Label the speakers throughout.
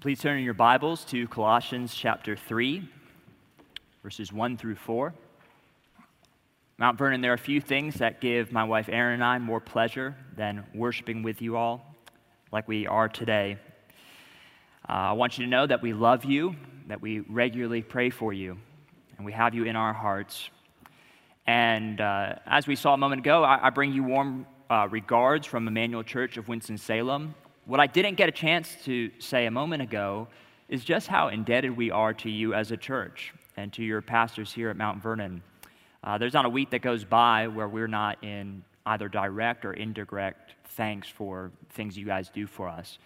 Speaker 1: Please turn in your Bibles to Colossians chapter 3, verses 1 through 4. Mount Vernon, there are a few things that give my wife Erin and I more pleasure than worshiping with you all like we are today. Uh, I want you to know that we love you, that we regularly pray for you, and we have you in our hearts. And uh, as we saw a moment ago, I, I bring you warm uh, regards from Emmanuel Church of Winston-Salem. What I didn't get a chance to say a moment ago is just how indebted we are to you as a church and to your pastors here at Mount Vernon. Uh, there's not a week that goes by where we're not in either direct or indirect thanks for things you guys do for us.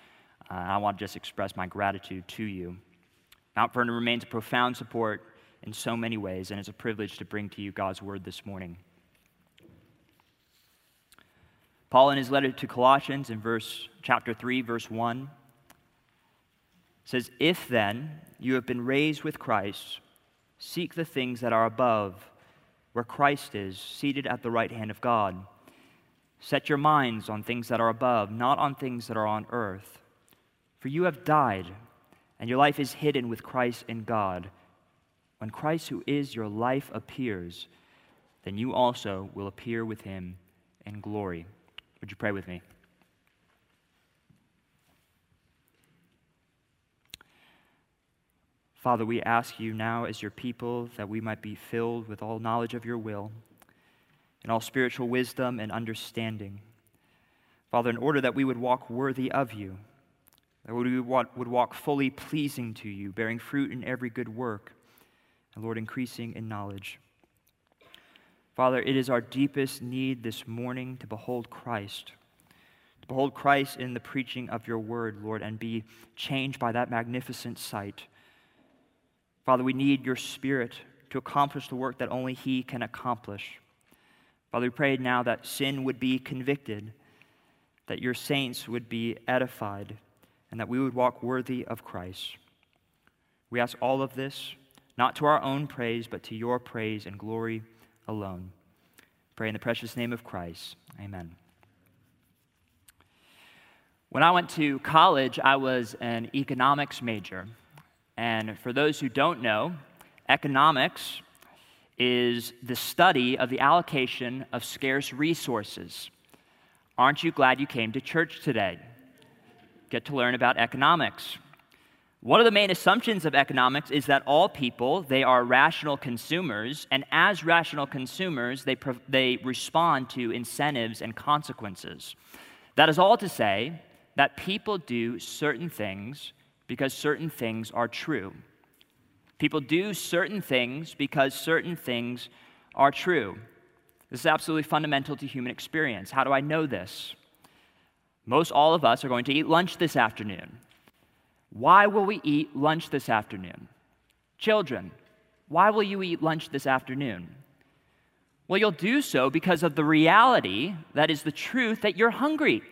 Speaker 1: Uh, I want to just express my gratitude to you. Mount Vernon remains a profound support in so many ways, and it's a privilege to bring to you God's word this morning. Paul, in his letter to Colossians, in verse chapter 3, verse 1, says, If then you have been raised with Christ, seek the things that are above, where Christ is, seated at the right hand of God. Set your minds on things that are above, not on things that are on earth. For you have died, and your life is hidden with Christ in God. When Christ, who is your life, appears, then you also will appear with him in glory. Would you pray with me? Father, we ask you now as your people that we might be filled with all knowledge of your will and all spiritual wisdom and understanding. Father, in order that we would walk worthy of you, that we would walk fully pleasing to you, bearing fruit in every good work, and Lord, increasing in knowledge. Father, it is our deepest need this morning to behold Christ, to behold Christ in the preaching of your word, Lord, and be changed by that magnificent sight. Father, we need your Spirit to accomplish the work that only He can accomplish. Father, we pray now that sin would be convicted, that your saints would be edified, and that we would walk worthy of Christ. We ask all of this, not to our own praise, but to your praise and glory alone. Pray in the precious name of Christ. Amen. When I went to college, I was an economics major. And for those who don't know, economics is the study of the allocation of scarce resources. Aren't you glad you came to church today? Get to learn about economics. One of the main assumptions of economics is that all people, they are rational consumers, and as rational consumers, they, they respond to incentives and consequences. That is all to say that people do certain things because certain things are true. People do certain things because certain things are true. This is absolutely fundamental to human experience. How do I know this? Most all of us are going to eat lunch this afternoon. Why will we eat lunch this afternoon? Children, why will you eat lunch this afternoon? Well, you'll do so because of the reality that is the truth that you're hungry.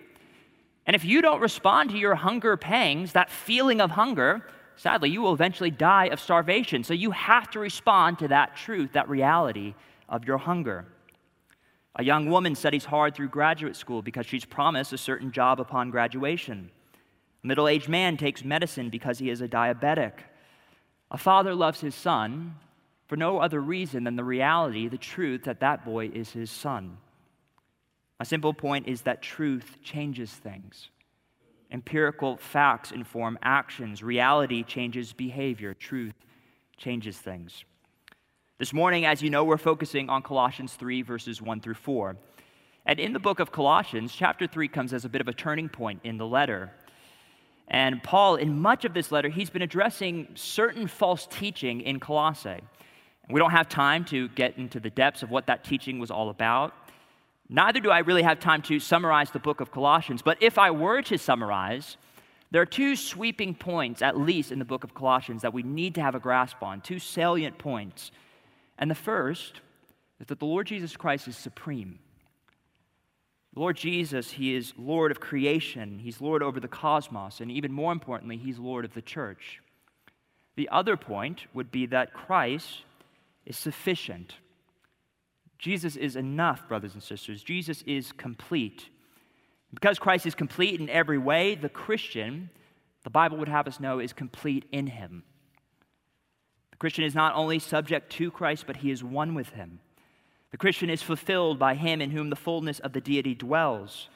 Speaker 1: And if you don't respond to your hunger pangs, that feeling of hunger, sadly, you will eventually die of starvation. So you have to respond to that truth, that reality of your hunger. A young woman studies hard through graduate school because she's promised a certain job upon graduation. A middle aged man takes medicine because he is a diabetic. A father loves his son for no other reason than the reality, the truth that that boy is his son. A simple point is that truth changes things. Empirical facts inform actions. Reality changes behavior. Truth changes things. This morning, as you know, we're focusing on Colossians 3, verses 1 through 4. And in the book of Colossians, chapter 3 comes as a bit of a turning point in the letter. And Paul, in much of this letter, he's been addressing certain false teaching in Colossae. We don't have time to get into the depths of what that teaching was all about. Neither do I really have time to summarize the book of Colossians, but if I were to summarize, there are two sweeping points, at least in the book of Colossians, that we need to have a grasp on, two salient points. And the first is that the Lord Jesus Christ is supreme. Lord Jesus, He is Lord of creation, He's Lord over the cosmos, and even more importantly, He's Lord of the church. The other point would be that Christ is sufficient. Jesus is enough, brothers and sisters. Jesus is complete. Because Christ is complete in every way, the Christian the Bible would have us know, is complete in him. The Christian is not only subject to Christ, but he is one with him. The Christian is fulfilled by him in whom the fullness of the deity dwells.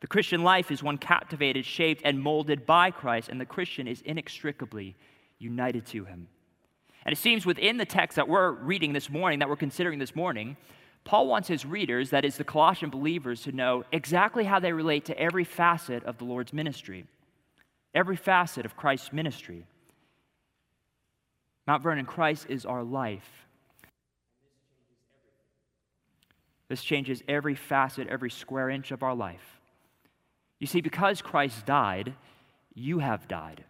Speaker 1: The Christian life is one captivated, shaped, and molded by Christ, and the Christian is inextricably united to him. And it seems within the text that we're reading this morning, that we're considering this morning, Paul wants his readers, that is, the Colossian believers, to know exactly how they relate to every facet of the Lord's ministry, every facet of Christ's ministry. Mount Vernon, Christ is our life. This changes every facet, every square inch of our life. You see, because Christ died, you have died.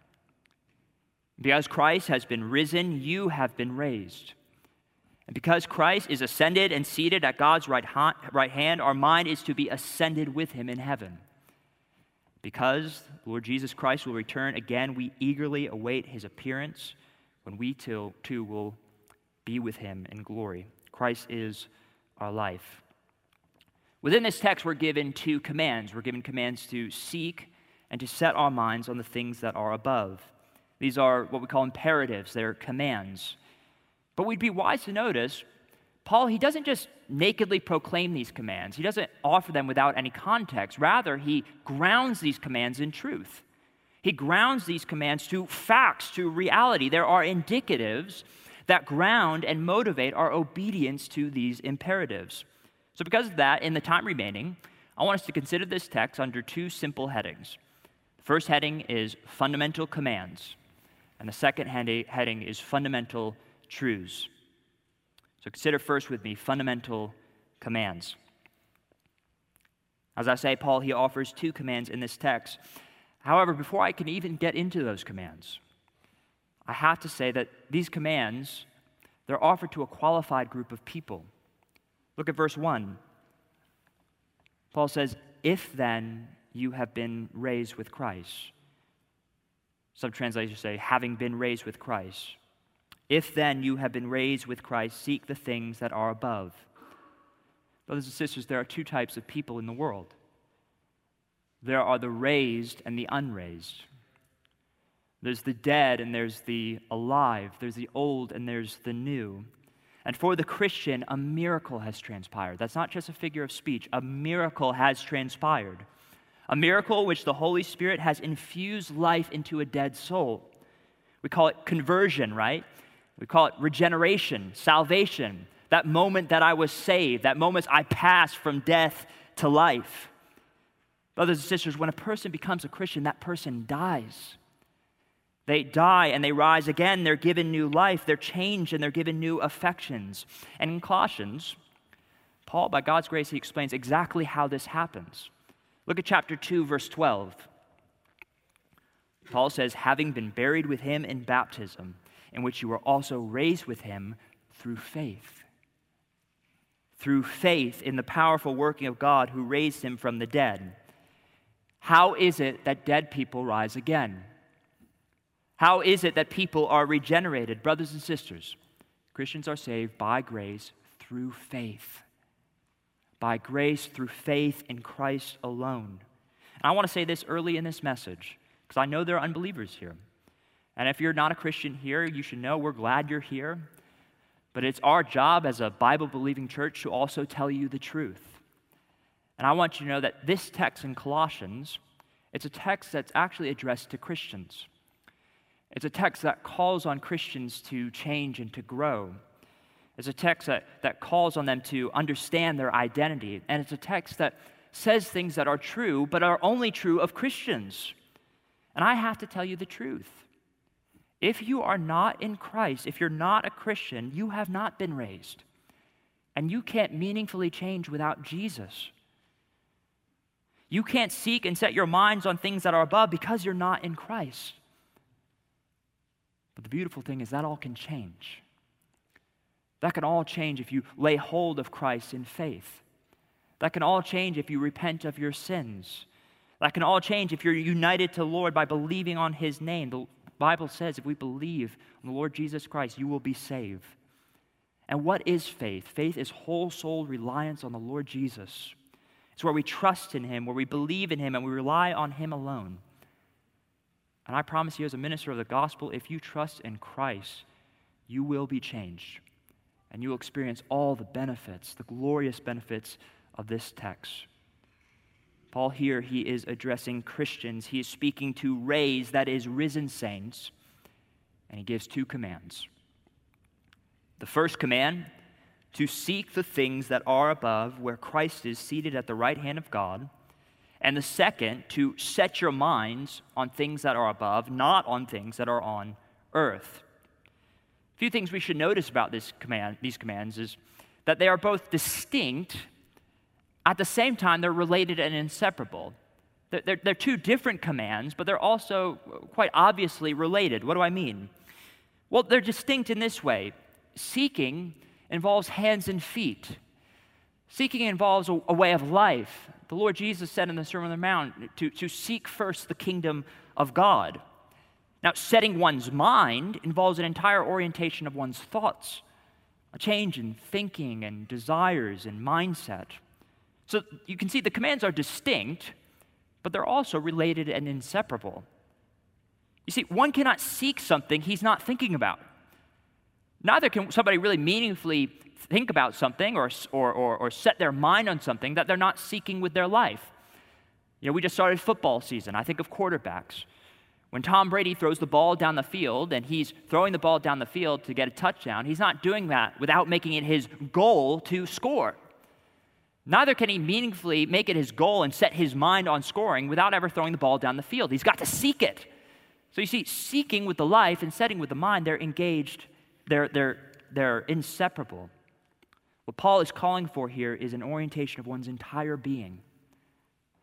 Speaker 1: Because Christ has been risen, you have been raised. And because Christ is ascended and seated at God's right, ha- right hand, our mind is to be ascended with him in heaven. Because Lord Jesus Christ will return again, we eagerly await his appearance when we too, too will be with him in glory. Christ is our life. Within this text, we're given two commands. We're given commands to seek and to set our minds on the things that are above. These are what we call imperatives, they're commands. But we'd be wise to notice Paul, he doesn't just nakedly proclaim these commands, he doesn't offer them without any context. Rather, he grounds these commands in truth. He grounds these commands to facts, to reality. There are indicatives that ground and motivate our obedience to these imperatives. So, because of that, in the time remaining, I want us to consider this text under two simple headings. The first heading is fundamental commands, and the second heading is fundamental truths. So, consider first with me fundamental commands. As I say, Paul, he offers two commands in this text. However, before I can even get into those commands, I have to say that these commands, they're offered to a qualified group of people. Look at verse 1. Paul says, If then you have been raised with Christ. Some translations say, having been raised with Christ. If then you have been raised with Christ, seek the things that are above. Brothers and sisters, there are two types of people in the world there are the raised and the unraised. There's the dead and there's the alive. There's the old and there's the new. And for the Christian, a miracle has transpired. That's not just a figure of speech, a miracle has transpired. A miracle which the Holy Spirit has infused life into a dead soul. We call it conversion, right? We call it regeneration, salvation. That moment that I was saved, that moment I passed from death to life. Brothers and sisters, when a person becomes a Christian, that person dies. They die and they rise again. They're given new life. They're changed and they're given new affections. And in Colossians, Paul, by God's grace, he explains exactly how this happens. Look at chapter 2, verse 12. Paul says, having been buried with him in baptism, in which you were also raised with him through faith. Through faith in the powerful working of God who raised him from the dead. How is it that dead people rise again? How is it that people are regenerated? Brothers and sisters, Christians are saved by grace through faith. By grace through faith in Christ alone. And I want to say this early in this message because I know there are unbelievers here. And if you're not a Christian here, you should know we're glad you're here. But it's our job as a Bible believing church to also tell you the truth. And I want you to know that this text in Colossians, it's a text that's actually addressed to Christians. It's a text that calls on Christians to change and to grow. It's a text that, that calls on them to understand their identity. And it's a text that says things that are true, but are only true of Christians. And I have to tell you the truth. If you are not in Christ, if you're not a Christian, you have not been raised. And you can't meaningfully change without Jesus. You can't seek and set your minds on things that are above because you're not in Christ. But the beautiful thing is that all can change. That can all change if you lay hold of Christ in faith. That can all change if you repent of your sins. That can all change if you're united to the Lord by believing on His name. The Bible says if we believe on the Lord Jesus Christ, you will be saved. And what is faith? Faith is whole soul reliance on the Lord Jesus. It's where we trust in Him, where we believe in Him, and we rely on Him alone. And I promise you, as a minister of the gospel, if you trust in Christ, you will be changed. And you will experience all the benefits, the glorious benefits of this text. Paul here, he is addressing Christians. He is speaking to raised, that is, risen saints, and he gives two commands. The first command, to seek the things that are above, where Christ is seated at the right hand of God. And the second, to set your minds on things that are above, not on things that are on earth. A few things we should notice about this command, these commands is that they are both distinct at the same time, they're related and inseparable. They're, they're, they're, two different commands, but they're also quite obviously related. What do I mean? Well, they're distinct in this way seeking involves hands and feet, seeking involves a, a way of life. The Lord Jesus said in the Sermon on the Mount to, to seek first the kingdom of God. Now, setting one's mind involves an entire orientation of one's thoughts, a change in thinking and desires and mindset. So you can see the commands are distinct, but they're also related and inseparable. You see, one cannot seek something he's not thinking about. Neither can somebody really meaningfully think about something or, or, or, or, set their mind on something that they're not seeking with their life. You know, we just started football season. I think of quarterbacks. When Tom Brady throws the ball down the field and he's throwing the ball down the field to get a touchdown, he's not doing that without making it his goal to score. Neither can he meaningfully make it his goal and set his mind on scoring without ever throwing the ball down the field. He's got to seek it. So you see, seeking with the life and setting with the mind, they're engaged, they're, they're, they're inseparable. What Paul is calling for here is an orientation of one's entire being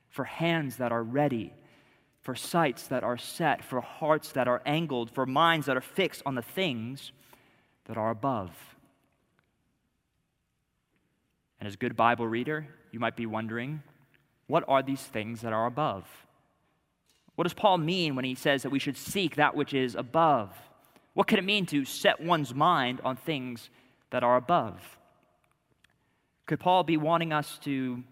Speaker 1: for hands that are ready, for sights that are set, for hearts that are angled, for minds that are fixed on the things that are above. And as a good Bible reader, you might be wondering what are these things that are above? What does Paul mean when he says that we should seek that which is above? What could it mean to set one's mind on things that are above? Could Paul be wanting us to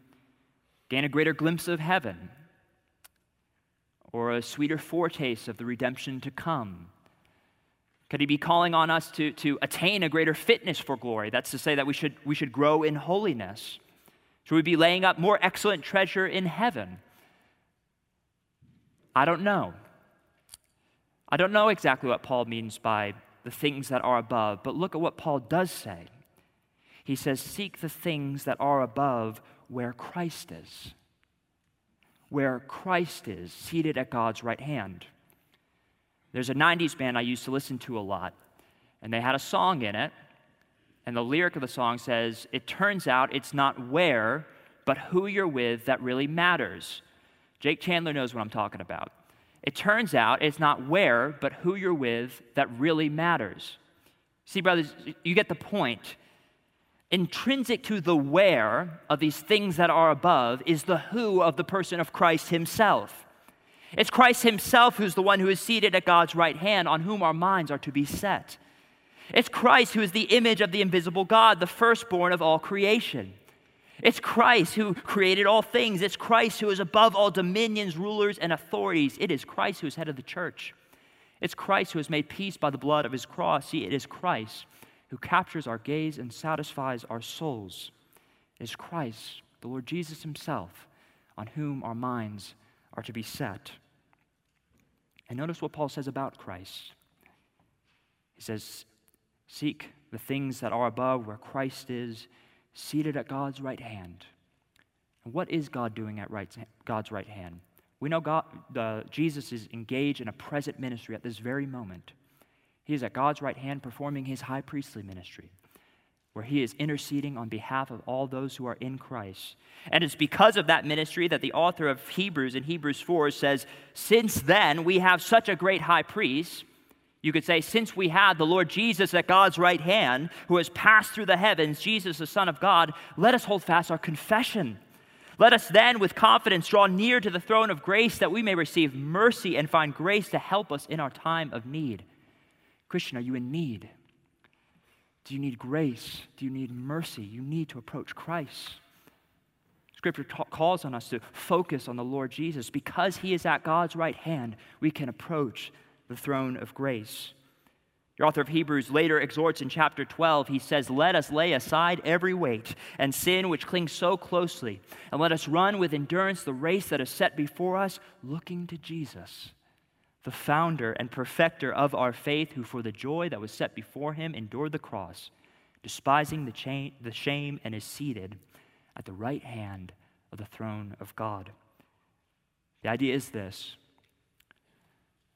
Speaker 1: gain a greater glimpse of heaven or a sweeter foretaste of the redemption to come? Could he be calling on us to, to attain a greater fitness for glory? That's to say that we should, we should grow in holiness. Should we be laying up more excellent treasure in heaven? I don't know. I don't know exactly what Paul means by the things that are above, but look at what Paul does say. He says, Seek the things that are above where Christ is. Where Christ is, seated at God's right hand. There's a 90s band I used to listen to a lot, and they had a song in it, and the lyric of the song says, It turns out it's not where, but who you're with that really matters. Jake Chandler knows what I'm talking about. It turns out it's not where, but who you're with that really matters. See, brothers, you get the point. Intrinsic to the where of these things that are above is the who of the person of Christ himself. It's Christ Himself who's the one who is seated at God's right hand, on whom our minds are to be set. It's Christ who is the image of the invisible God, the firstborn of all creation. It's Christ who created all things. It's Christ who is above all dominions, rulers, and authorities. It is Christ who is head of the church. It's Christ who has made peace by the blood of his cross. See, it is Christ who captures our gaze and satisfies our souls. is Christ, the Lord Jesus himself, on whom our minds are to be set. And notice what Paul says about Christ. He says, Seek the things that are above where Christ is, seated at God's right hand. And what is God doing at right, God's right hand? We know God, uh, Jesus is engaged in a present ministry at this very moment. He is at God's right hand performing his high priestly ministry where he is interceding on behalf of all those who are in Christ. And it's because of that ministry that the author of Hebrews in Hebrews 4 says, Since then we have such a great high priest. You could say, since we have the Lord Jesus at God's right hand, who has passed through the heavens, Jesus, the Son of God, let us hold fast our confession. Let us then, with confidence, draw near to the throne of grace that we may receive mercy and find grace to help us in our time of need. Christian, are you in need? Do you need grace? Do you need mercy? You need to approach Christ. Scripture ta- calls on us to focus on the Lord Jesus. Because he is at God's right hand, we can approach the throne of grace. The author of Hebrews later exhorts in chapter 12, he says, Let us lay aside every weight and sin which clings so closely, and let us run with endurance the race that is set before us, looking to Jesus, the founder and perfecter of our faith, who for the joy that was set before him endured the cross, despising the, cha- the shame, and is seated at the right hand of the throne of God. The idea is this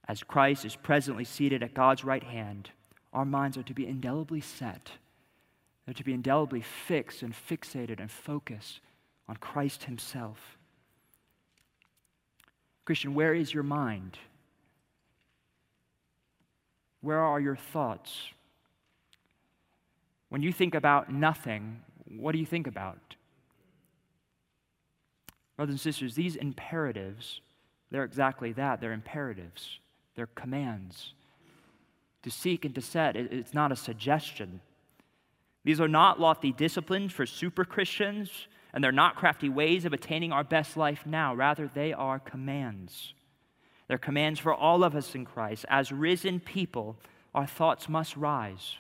Speaker 1: as Christ is presently seated at God's right hand, our minds are to be indelibly set. They're to be indelibly fixed and fixated and focused on Christ Himself. Christian, where is your mind? Where are your thoughts? When you think about nothing, what do you think about? Brothers and sisters, these imperatives, they're exactly that. They're imperatives. They're commands. To seek and to set, it's not a suggestion. These are not lofty disciplines for super Christians, and they're not crafty ways of attaining our best life now. Rather, they are commands. They're commands for all of us in Christ. As risen people, our thoughts must rise.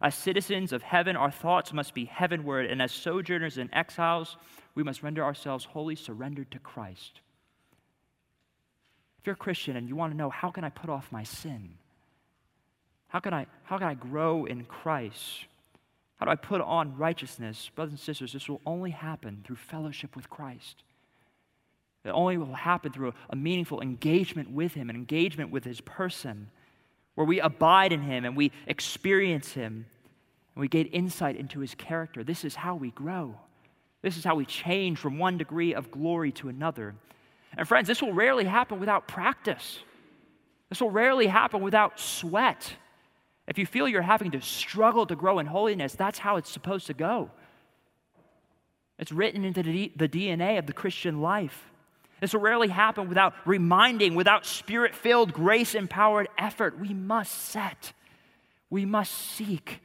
Speaker 1: As citizens of heaven, our thoughts must be heavenward, and as sojourners and exiles, we must render ourselves wholly surrendered to Christ. If you're a Christian and you want to know, how can I put off my sin? How can I, how can I grow in Christ? How do I put on righteousness? Brothers and sisters, this will only happen through fellowship with Christ. It only will happen through a, meaningful engagement with Him, an engagement with His person, where we abide in Him and we experience Him and we gain insight into His character. This is how we grow. This is how we change from one degree of glory to another. And friends, this will rarely happen without practice. This will rarely happen without sweat. If you feel you're having to struggle to grow in holiness, that's how it's supposed to go. It's written into the DNA of the Christian life. This will rarely happen without reminding, without spirit filled, grace empowered effort. We must set, we must seek,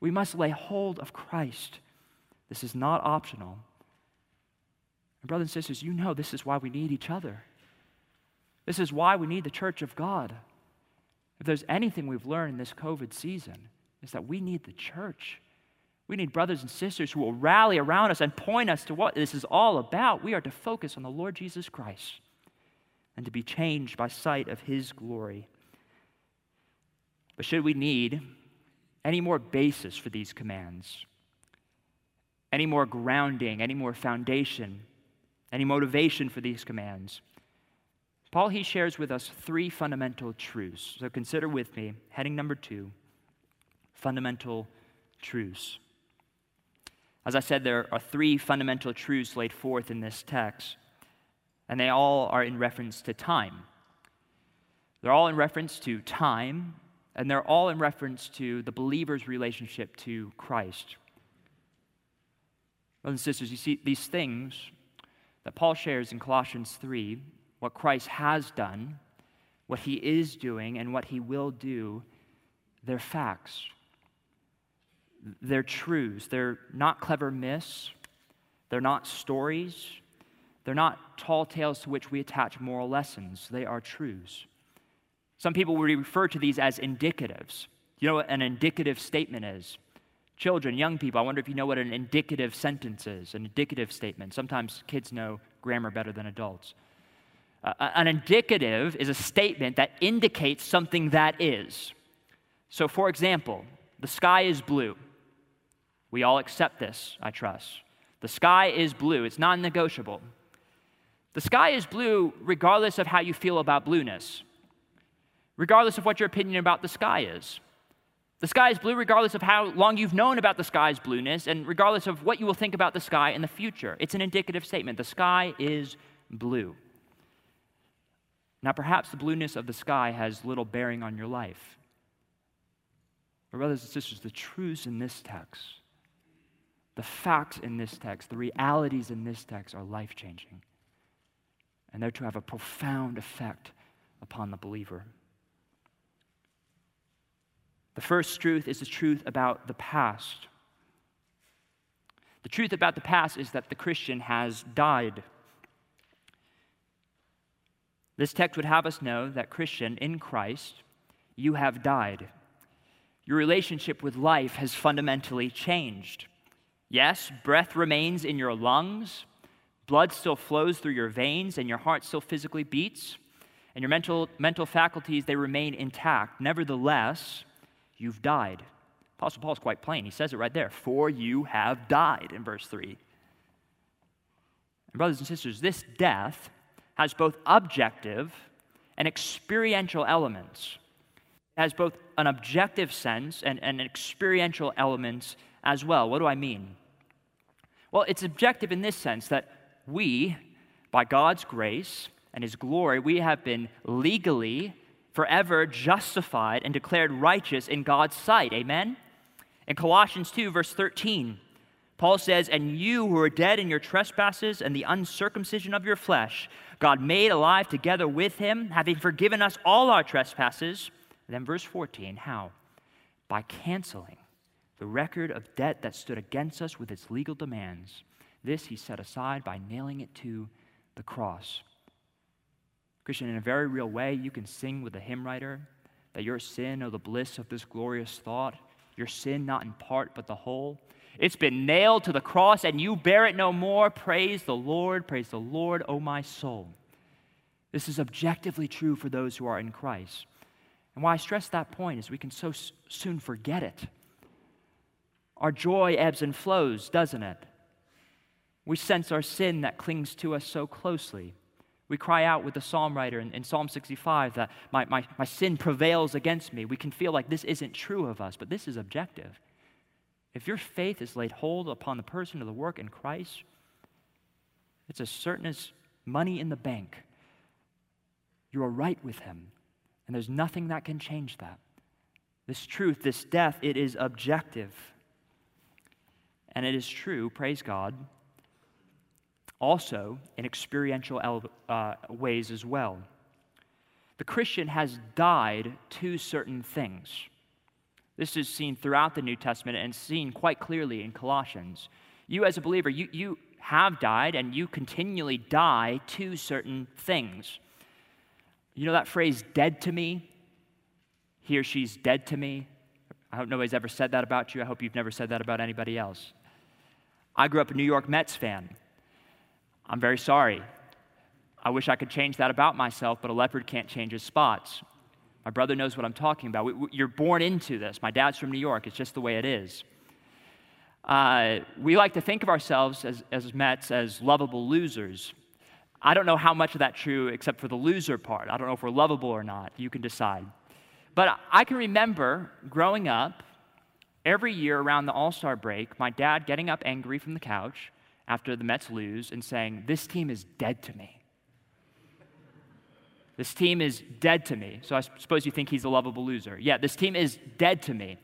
Speaker 1: we must lay hold of Christ. This is not optional. And brothers and sisters, you know this is why we need each other. This is why we need the church of God. If there's anything we've learned in this COVID season, is that we need the church. We need brothers and sisters who will rally around us and point us to what this is all about. We are to focus on the Lord Jesus Christ and to be changed by sight of his glory. But should we need any more basis for these commands, any more grounding, any more foundation, any motivation for these commands. Paul, he shares with us three fundamental truths. So consider with me, heading number two fundamental truths. As I said, there are three fundamental truths laid forth in this text, and they all are in reference to time. They're all in reference to time, and they're all in reference to the believer's relationship to Christ. Brothers and sisters, you see, these things that Paul shares in Colossians 3, what Christ has done, what he is doing, and what he will do, they're facts. They're truths. They're not clever myths. They're not stories. They're not tall tales to which we attach moral lessons. They are truths. Some people would refer to these as indicatives. You know what an indicative statement is? Children, young people, I wonder if you know what an indicative sentence is, an indicative statement. Sometimes kids know grammar better than adults. Uh, an indicative is a statement that indicates something that is. So, for example, the sky is blue. We all accept this, I trust. The sky is blue, it's non negotiable. The sky is blue regardless of how you feel about blueness, regardless of what your opinion about the sky is. The sky is blue regardless of how long you've known about the sky's blueness and regardless of what you will think about the sky in the future. It's an indicative statement. The sky is blue. Now, perhaps the blueness of the sky has little bearing on your life. But, brothers and sisters, the truths in this text, the facts in this text, the realities in this text are life changing. And they're to have a profound effect upon the believer. The first truth is the truth about the past. The truth about the past is that the Christian has died. This text would have us know that, Christian, in Christ, you have died. Your relationship with life has fundamentally changed. Yes, breath remains in your lungs, blood still flows through your veins, and your heart still physically beats, and your mental, mental faculties, they remain intact. Nevertheless, you've died. Apostle Paul is quite plain. He says it right there For you have died, in verse 3. And, brothers and sisters, this death has both objective and experiential elements. It has both an objective sense and, and experiential elements as well. What do I mean? Well, it's objective in this sense that we, by God's grace and His glory, we have been legally, forever justified and declared righteous in God's sight. Amen? In Colossians 2, verse 13, Paul says, And you who are dead in your trespasses and the uncircumcision of your flesh, God made alive together with him, having forgiven us all our trespasses. And then, verse 14, how? By canceling the record of debt that stood against us with its legal demands. This he set aside by nailing it to the cross. Christian, in a very real way, you can sing with the hymn writer that your sin, oh, the bliss of this glorious thought, your sin not in part but the whole, it's been nailed to the cross and you bear it no more. Praise the Lord, praise the Lord, O oh my soul. This is objectively true for those who are in Christ. And why I stress that point is we can so soon forget it. Our joy ebbs and flows, doesn't it? We sense our sin that clings to us so closely. We cry out with the psalm writer in, in Psalm 65 that my, my, my sin prevails against me. We can feel like this isn't true of us, but this is objective. If your faith is laid hold upon the person of the work in Christ, it's as certain as money in the bank. You are right with Him, and there's nothing that can change that. This truth, this death, it is objective. And it is true, praise God, also in experiential uh, ways as well. The Christian has died to certain things. This is seen throughout the New Testament and seen quite clearly in Colossians. You, as a believer, you, you have died and you continually die to certain things. You know that phrase, dead to me? He or she's dead to me? I hope nobody's ever said that about you. I hope you've never said that about anybody else. I grew up a New York Mets fan. I'm very sorry. I wish I could change that about myself, but a leopard can't change his spots. My brother knows what I'm talking about. We, we, you're born into this. My dad's from New York, it's just the way it is. Uh, we like to think of ourselves as, as Mets as lovable losers. I don't know how much of that's true except for the loser part. I don't know if we're lovable or not. You can decide. But I can remember growing up, every year around the All Star break, my dad getting up angry from the couch after the Mets lose and saying, This team is dead to me. This team is dead to me. So I suppose you think he's a lovable loser. Yeah, this team is dead to me.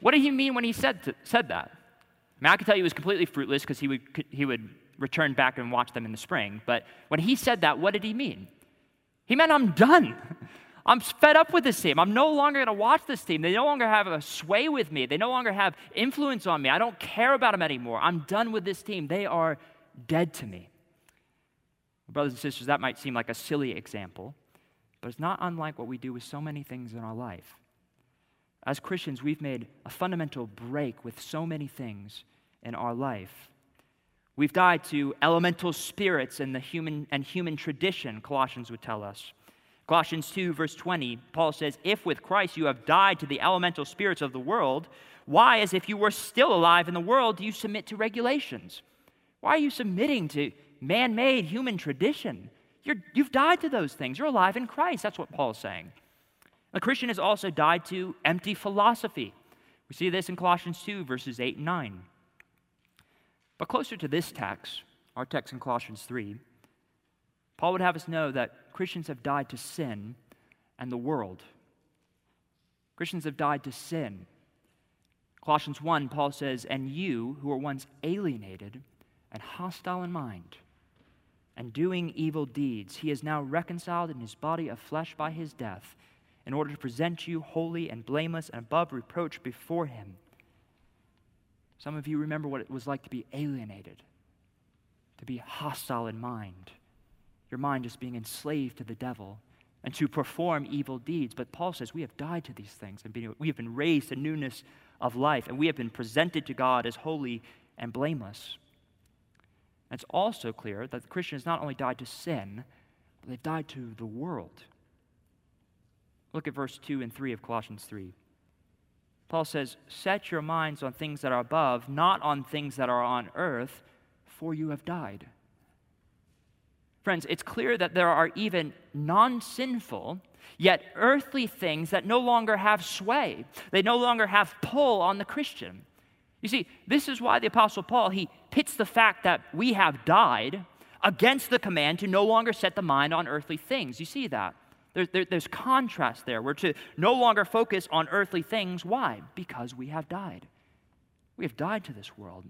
Speaker 1: What did he mean when he said, to, said that? I mean, I can tell you it was completely fruitless because he would, he would return back and watch them in the spring. But when he said that, what did he mean? He meant, I'm done. I'm fed up with this team. I'm no longer going to watch this team. They no longer have a sway with me. They no longer have influence on me. I don't care about them anymore. I'm done with this team. They are dead to me. Brothers and sisters, that might seem like a silly example, but it's not unlike what we do with so many things in our life. As Christians, we've made a fundamental break with so many things in our life. We've died to elemental spirits and the human and human tradition, Colossians would tell us. Colossians 2, verse 20, Paul says, If with Christ you have died to the elemental spirits of the world, why, as if you were still alive in the world, do you submit to regulations? Why are you submitting to man made human tradition. you have died to those things. You're alive in Christ. That's what Paul is saying. The Christian has also died to empty philosophy. We see this in Colossians 2, verses 8 and 9. But closer to this text, our text in Colossians 3, Paul would have us know that Christians have died to sin and the world. Christians have died to sin. Colossians 1, Paul says, And you who were once alienated and hostile in mind, and doing evil deeds, he is now reconciled in his body of flesh by his death, in order to present you holy and blameless and above reproach before him. Some of you remember what it was like to be alienated, to be hostile in mind, your mind just being enslaved to the devil, and to perform evil deeds. But Paul says we have died to these things, and we have been raised to newness of life, and we have been presented to God as holy and blameless. And it's also clear that the Christian has not only died to sin, but they've died to the world. Look at verse 2 and 3 of Colossians 3. Paul says, Set your minds on things that are above, not on things that are on earth, for you have died. Friends, it's clear that there are even non sinful, yet earthly things that no longer have sway. They no longer have pull on the Christian. You see, this is why the Apostle Paul, he pits the fact that we have died against the command to no longer set the mind on earthly things. You see that? There, there, there's contrast there. We're to no longer focus on earthly things. Why? Because we have died. We have died to this world.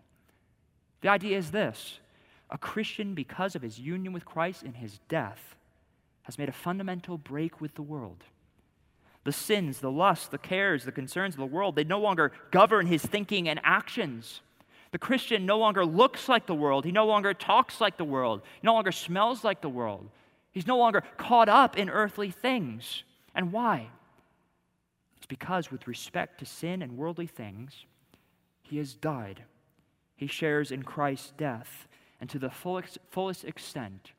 Speaker 1: The idea is this a Christian, because of his union with Christ in his death, has made a fundamental break with the world. The sins, the lusts, the cares, the concerns of the world, they no longer govern his thinking and actions. The Christian no longer looks like the world. He no longer talks like the world. He no longer smells like the world. He's no longer caught up in earthly things. And why? It's because, with respect to sin and worldly things, he has died. He shares in Christ's death, and to the fullest, extent,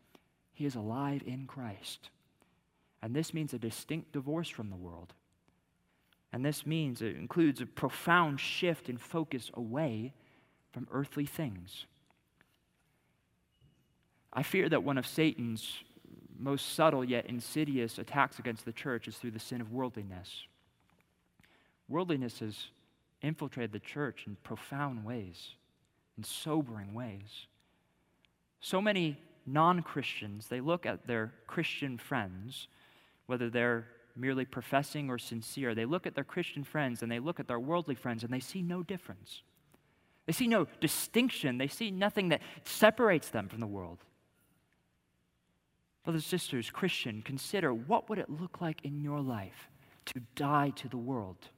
Speaker 1: he is alive in Christ. And this means a distinct divorce from the world. And this means it includes a profound shift in focus away from earthly things. I fear that one of Satan's most subtle yet insidious attacks against the church is through the sin of worldliness. Worldliness has infiltrated the church in profound ways, in sobering ways. So many non Christians, they look at their Christian friends, whether they're merely professing or sincere, they look at their Christian friends and they look at their worldly friends and they see no difference. They see no distinction. They see nothing that separates them from the world. Brothers and sisters, Christian, consider what would it look like in your life to die to the world?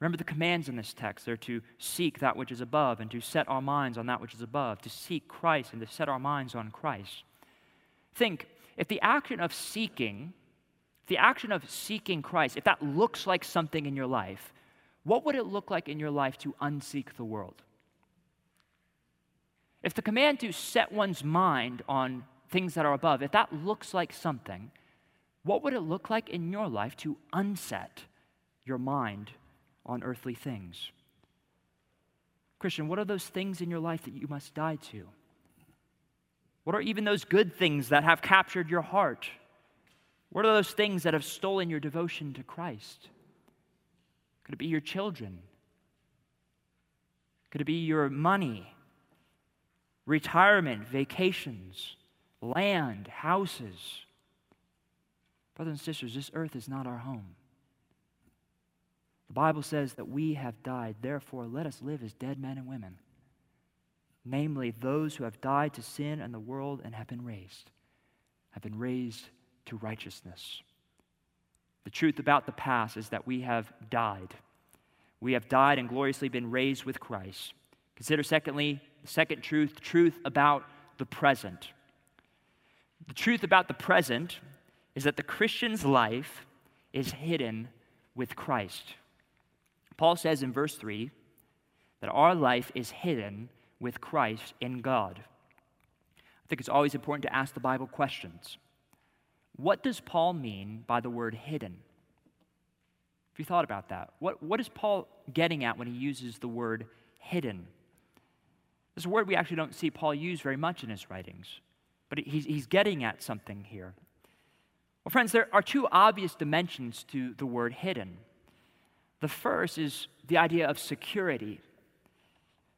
Speaker 1: Remember the commands in this text. They're to seek that which is above and to set our minds on that which is above, to seek Christ and to set our minds on Christ. Think if the action of seeking, the action of seeking Christ, if that looks like something in your life, what would it look like in your life to unseek the world? If the command to set one's mind on things that are above, if that looks like something, what would it look like in your life to unset your mind on earthly things? Christian, what are those things in your life that you must die to? What are even those good things that have captured your heart? What are those things that have stolen your devotion to Christ? Could it be your children? Could it be your money, retirement, vacations? land, houses. Brothers and sisters, this earth is not our home. The Bible says that we have died, therefore, let us live as dead men and women. Namely, those who have died to sin and the world and have been raised, have been raised to righteousness. The truth about the past is that we have died. We have died and gloriously been raised with Christ. Consider, secondly, the second truth, truth about the present. The truth about the present is that the Christian's life is hidden with Christ. Paul says in verse 3 that our life is hidden with Christ in God. I think it's always important to ask the Bible questions. What does Paul mean by the word hidden? Have you thought about that? What, what is Paul getting at when he uses the word hidden? This is a word we actually don't see Paul use very much in his writings. But he's, he's getting at something here. Well, friends, there are two obvious dimensions to the word hidden. The first is the idea of security.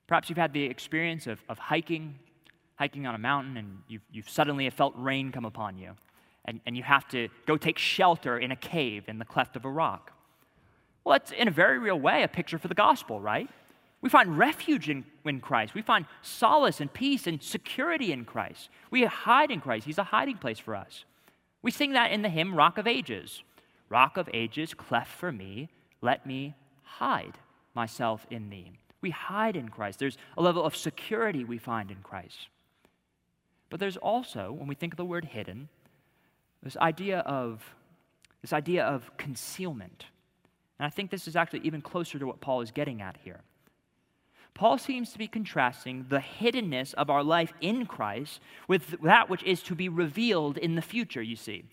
Speaker 1: Perhaps you've had the experience of, of hiking, hiking on a mountain, and you've, you've suddenly felt rain come upon you, and, and you have to go take shelter in a cave in the cleft of a rock. Well, that's in a very real way a picture for the gospel, right? We find refuge in, in Christ. We find solace and peace and security in Christ. We hide in Christ. He's a hiding place for us. We sing that in the hymn Rock of Ages. Rock of Ages, cleft for me, let me hide myself in thee. We hide in Christ. There's a level of security we find in Christ. But there's also, when we think of the word hidden, this idea of this idea of concealment. And I think this is actually even closer to what Paul is getting at here. Paul seems to be contrasting the hiddenness of our life in Christ with that which is to be revealed in the future, you see.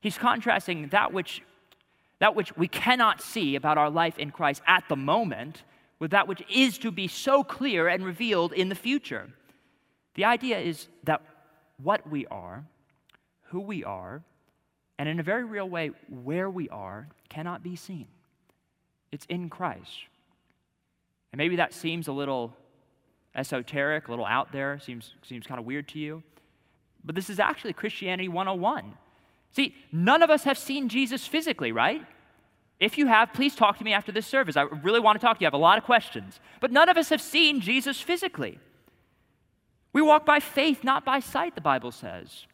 Speaker 1: He's contrasting that which, that which we cannot see about our life in Christ at the moment with that which is to be so clear and revealed in the future. The idea is that what we are, who we are, and in a very real way, where we are cannot be seen. It's in Christ. And maybe that seems a little esoteric, a little out there, seems, seems kind of weird to you. But this is actually Christianity 101. See, none of us have seen Jesus physically, right? If you have, please talk to me after this service. I really want to talk to you. I have a lot of questions. But none of us have seen Jesus physically. We walk by faith, not by sight, the Bible says.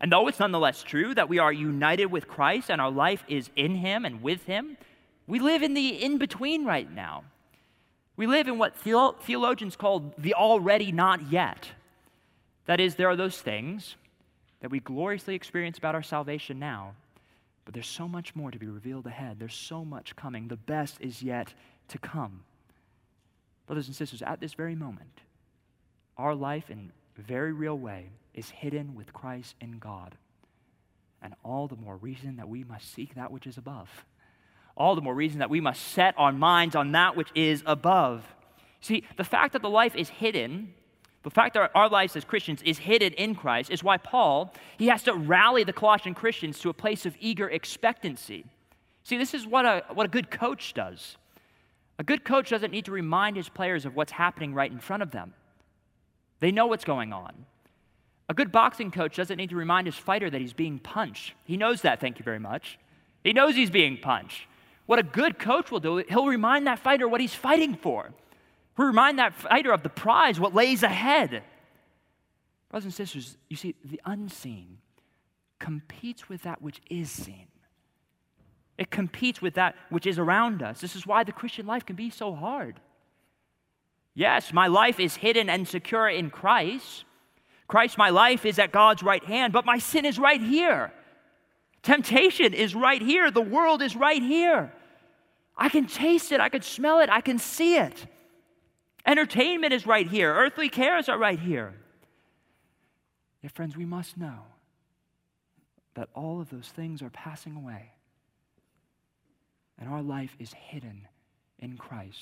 Speaker 1: And though it's nonetheless true that we are united with Christ and our life is in Him and with Him, we live in the in between right now. We live in what theologians call the already not yet. That is, there are those things that we gloriously experience about our salvation now, but there's so much more to be revealed ahead. There's so much coming. The best is yet to come. Brothers and sisters, at this very moment, our life in a very real way is hidden with Christ in God. And all the more reason that we must seek that which is above. All the more reason that we must set our minds on that which is above. See, the fact that the life is hidden, the fact that our lives as Christians is hidden in Christ, is why Paul, he has to rally the Colossian Christians to a place of eager expectancy. See, this is what a, what a good coach does. A good coach doesn't need to remind his players of what's happening right in front of them. They know what's going on. A good boxing coach doesn't need to remind his fighter that he's being punched. He knows that, thank you very much. He knows he's being punched. What a good coach will do, he'll remind that fighter what he's fighting for. He'll remind that fighter of the prize, what lays ahead. Brothers and sisters, you see, the unseen competes with that which is seen. It competes with that which is around us. This is why the Christian life can be so hard. Yes, my life is hidden and secure in Christ. Christ, my life is at God's right hand, but my sin is right here. Temptation is right here. The world is right here. I can taste it, I can smell it, I can see it. Entertainment is right here. Earthly cares are right here. Yet, friends, we must know that all of those things are passing away. And our life is hidden in Christ.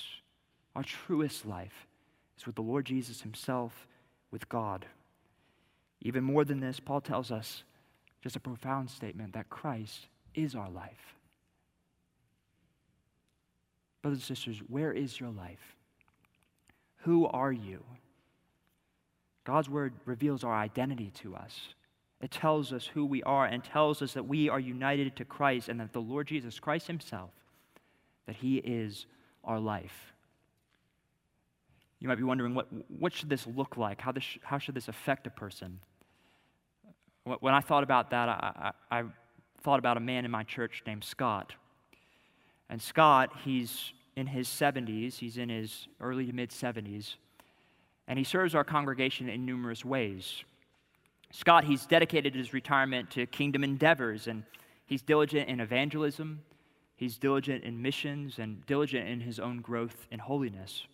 Speaker 1: Our truest life is with the Lord Jesus Himself, with God. Even more than this, Paul tells us just a profound statement that Christ is our life. Brothers and sisters, where is your life? Who are you? God's word reveals our identity to us. It tells us who we are and tells us that we are united to Christ and that the Lord Jesus Christ Himself, that He is our life. You might be wondering, what, what should this look like? How, this, how should this affect a person? When I thought about that, I, I, I thought about a man in my church named Scott. And Scott, he's in his 70s, he's in his early to mid 70s, and he serves our congregation in numerous ways. Scott, he's dedicated his retirement to kingdom endeavors, and he's diligent in evangelism, he's diligent in missions, and diligent in his own growth in holiness.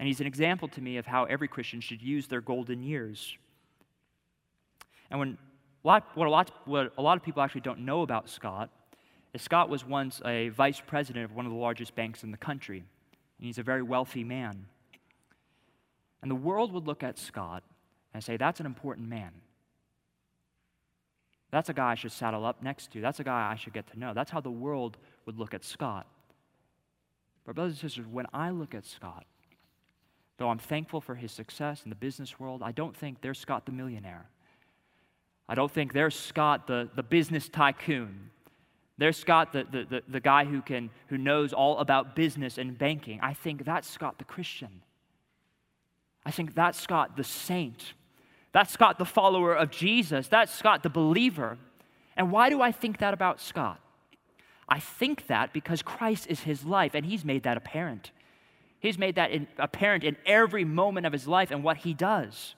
Speaker 1: And he's an example to me of how every Christian should use their golden years. And when, what, a lot, what a lot of people actually don't know about Scott Scott was once a vice president of one of the largest banks in the country. And he's a very wealthy man. And the world would look at Scott and say, that's an important man. That's a guy I should saddle up next to. That's a guy I should get to know. That's how the world would look at Scott. But, brothers and sisters, when I look at Scott, Though I'm thankful for his success in the business world, I don't think there's Scott the millionaire. I don't think there's Scott the, the business tycoon. There's Scott the, the, the, the guy who, can, who knows all about business and banking. I think that's Scott the Christian. I think that's Scott the saint. That's Scott the follower of Jesus. That's Scott the believer. And why do I think that about Scott? I think that because Christ is his life and he's made that apparent. He's made that in, apparent in every moment of his life and what he does.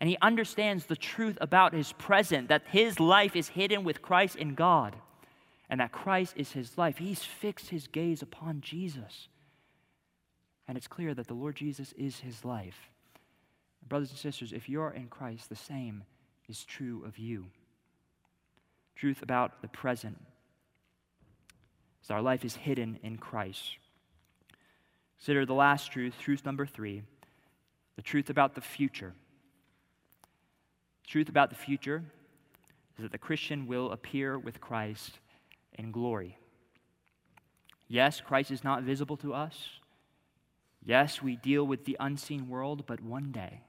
Speaker 1: And he understands the truth about his present, that his life is hidden with Christ in God, and that Christ is his life. He's fixed his gaze upon Jesus. And it's clear that the Lord Jesus is his life. Brothers and sisters, if you're in Christ, the same is true of you. Truth about the present is our life is hidden in Christ. Consider the last truth, truth number three, the truth about the future. Truth about the future is that the Christian will appear with Christ in glory. Yes, Christ is not visible to us. Yes, we deal with the unseen world, but one day,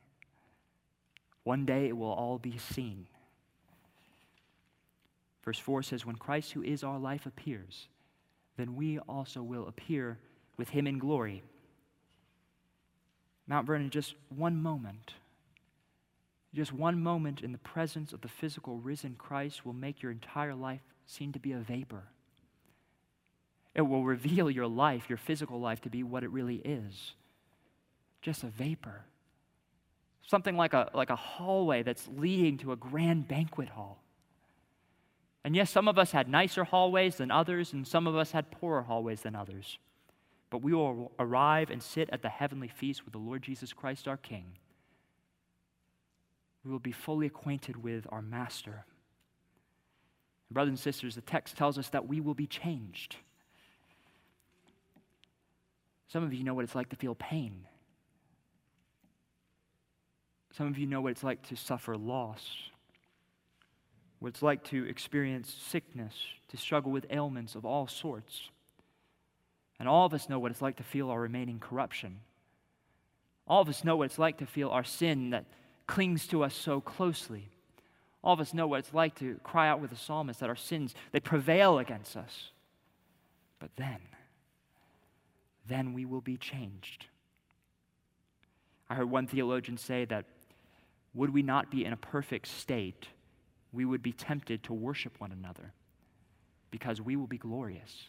Speaker 1: one day it will all be seen. Verse 4 says, When Christ, who is our life, appears, then we also will appear with him in glory. Mount Vernon, just one moment, just one moment in the presence of the physical risen Christ will make your entire life seem to be a vapor. It will reveal your life, your physical life, to be what it really is just a vapor. Something like a, like a hallway that's leading to a grand banquet hall. And yes, some of us had nicer hallways than others, and some of us had poorer hallways than others. But we will arrive and sit at the heavenly feast with the Lord Jesus Christ, our King. We will be fully acquainted with our Master. And Brothers and sisters, the text tells us that we will be changed. Some of you know what it's like to feel pain. Some of you know what it's like to suffer loss what it's like to experience sickness, to struggle with ailments of all sorts. And all of us know what it's like to feel our remaining corruption. All of us know what it's like to feel our sin that clings to us so closely. All of us know what it's like to cry out with the psalmist that our sins they prevail against us. But then then we will be changed. I heard one theologian say that would we not be in a perfect state we would be tempted to worship one another because we will be glorious.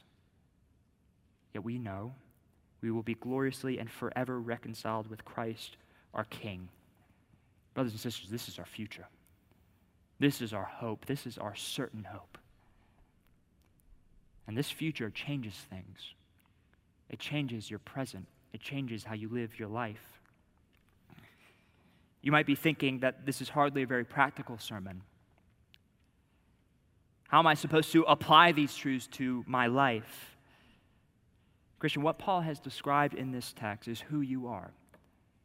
Speaker 1: Yet we know we will be gloriously and forever reconciled with Christ, our King. Brothers and sisters, this is our future. This is our hope. This is our certain hope. And this future changes things. It changes your present, it changes how you live your life. You might be thinking that this is hardly a very practical sermon. How am I supposed to apply these truths to my life? Christian, what Paul has described in this text is who you are.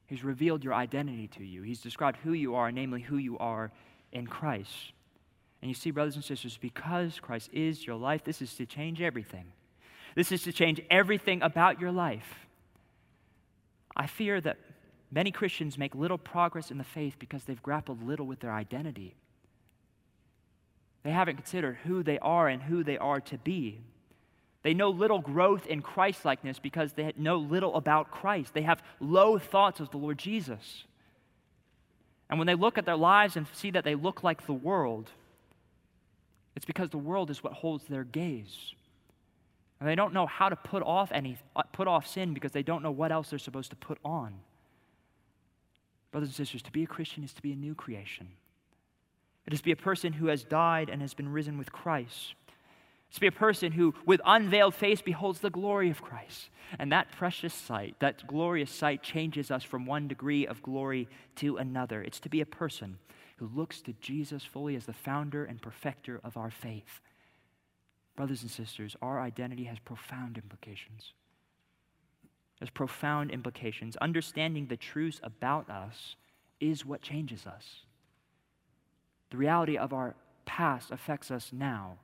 Speaker 1: He's revealed your identity to you. He's described who you are, namely who you are in Christ. And you see, brothers and sisters, because Christ is your life, this is to change everything. This is to change everything about your life. I fear that many Christians make little progress in the faith because they've grappled little with their identity. They haven't considered who they are and who they are to be. They know little growth in Christlikeness because they know little about Christ. They have low thoughts of the Lord Jesus. And when they look at their lives and see that they look like the world, it's because the world is what holds their gaze. And they don't know how to put off any uh, put off sin because they don't know what else they're supposed to put on. Brothers and sisters, to be a Christian is to be a new creation. It is to be a person who has died and has been risen with Christ. It's to be a person who, with unveiled face, beholds the glory of Christ. And that precious sight, that glorious sight, changes us from one degree of glory to another. It's to be a person who looks to Jesus fully as the founder and perfecter of our faith. Brothers and sisters, our identity has profound implications. Has profound implications. Understanding the truths about us is what changes us. The reality of our past affects us now.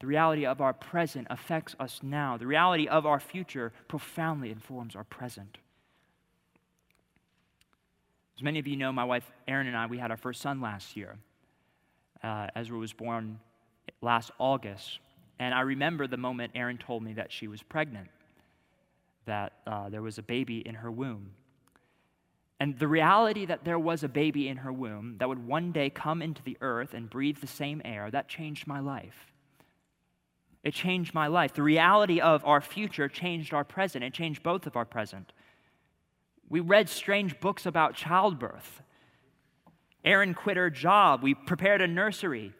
Speaker 1: The reality of our present affects us now. The reality of our future profoundly informs our present. As many of you know, my wife Erin and I, we had our first son last year. Uh, Ezra was born last August. And I remember the moment Erin told me that she was pregnant, that uh, there was a baby in her womb. And the reality that there was a baby in her womb that would one day come into the earth and breathe the same air, that changed my life. It changed my life. The reality of our future changed our present. It changed both of our present. We read strange books about childbirth. Erin quit her job. We prepared a nursery.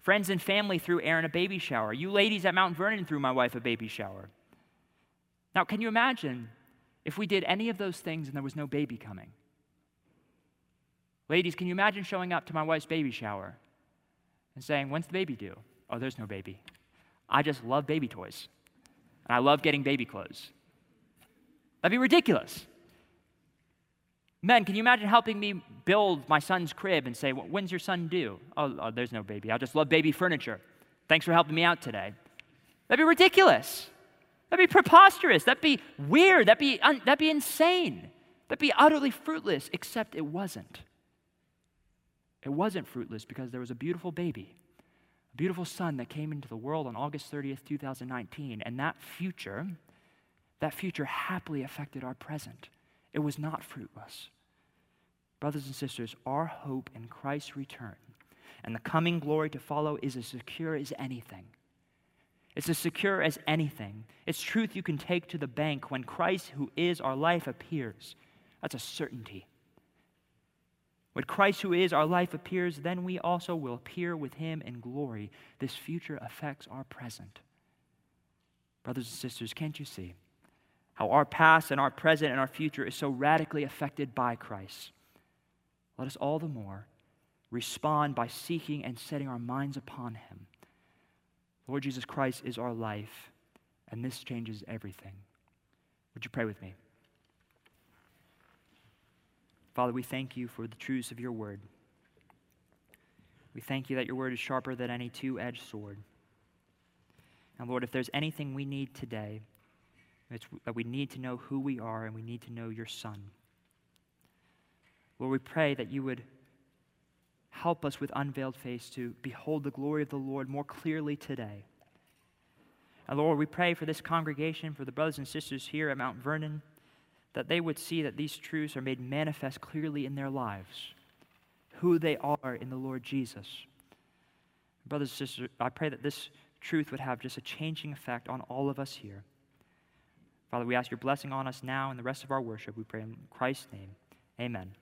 Speaker 1: Friends and family threw Erin a baby shower. You ladies at Mount Vernon threw my wife a baby shower. Now, can you imagine if we did any of those things and there was no baby coming? Ladies, can you imagine showing up to my wife's baby shower and saying, When's the baby due? Oh, there's no baby. I just love baby toys. And I love getting baby clothes. That'd be ridiculous. Men, can you imagine helping me build my son's crib and say, When's your son due? Oh, oh, there's no baby. I just love baby furniture. Thanks for helping me out today. That'd be ridiculous. That'd be preposterous. That'd be weird. That'd be, un- that'd be insane. That'd be utterly fruitless, except it wasn't. It wasn't fruitless because there was a beautiful baby, a beautiful son that came into the world on August 30th, 2019. And that future, that future happily affected our present. It was not fruitless. Brothers and sisters, our hope in Christ's return and the coming glory to follow is as secure as anything. It's as secure as anything. It's truth you can take to the bank when Christ, who is our life, appears. That's a certainty. When Christ, who is our life, appears, then we also will appear with him in glory. This future affects our present. Brothers and sisters, can't you see? how our past and our present and our future is so radically affected by Christ. Let us all the more respond by seeking and setting our minds upon Him. Lord Jesus Christ is our life, and this changes everything. Would you pray with me? Father, we thank you for the truths of your word. We thank you that your word is sharper than any two edged sword. And Lord, if there's anything we need today, it's that we need to know who we are and we need to know your Son. Lord, we pray that you would help us with unveiled face to behold the glory of the Lord more clearly today. And Lord, we pray for this congregation, for the brothers and sisters here at Mount Vernon, that they would see that these truths are made manifest clearly in their lives, who they are in the Lord Jesus. Brothers and sisters, I pray that this truth would have just a changing effect on all of us here. Father, we ask your blessing on us now and the rest of our worship. We pray in Christ's name. Amen.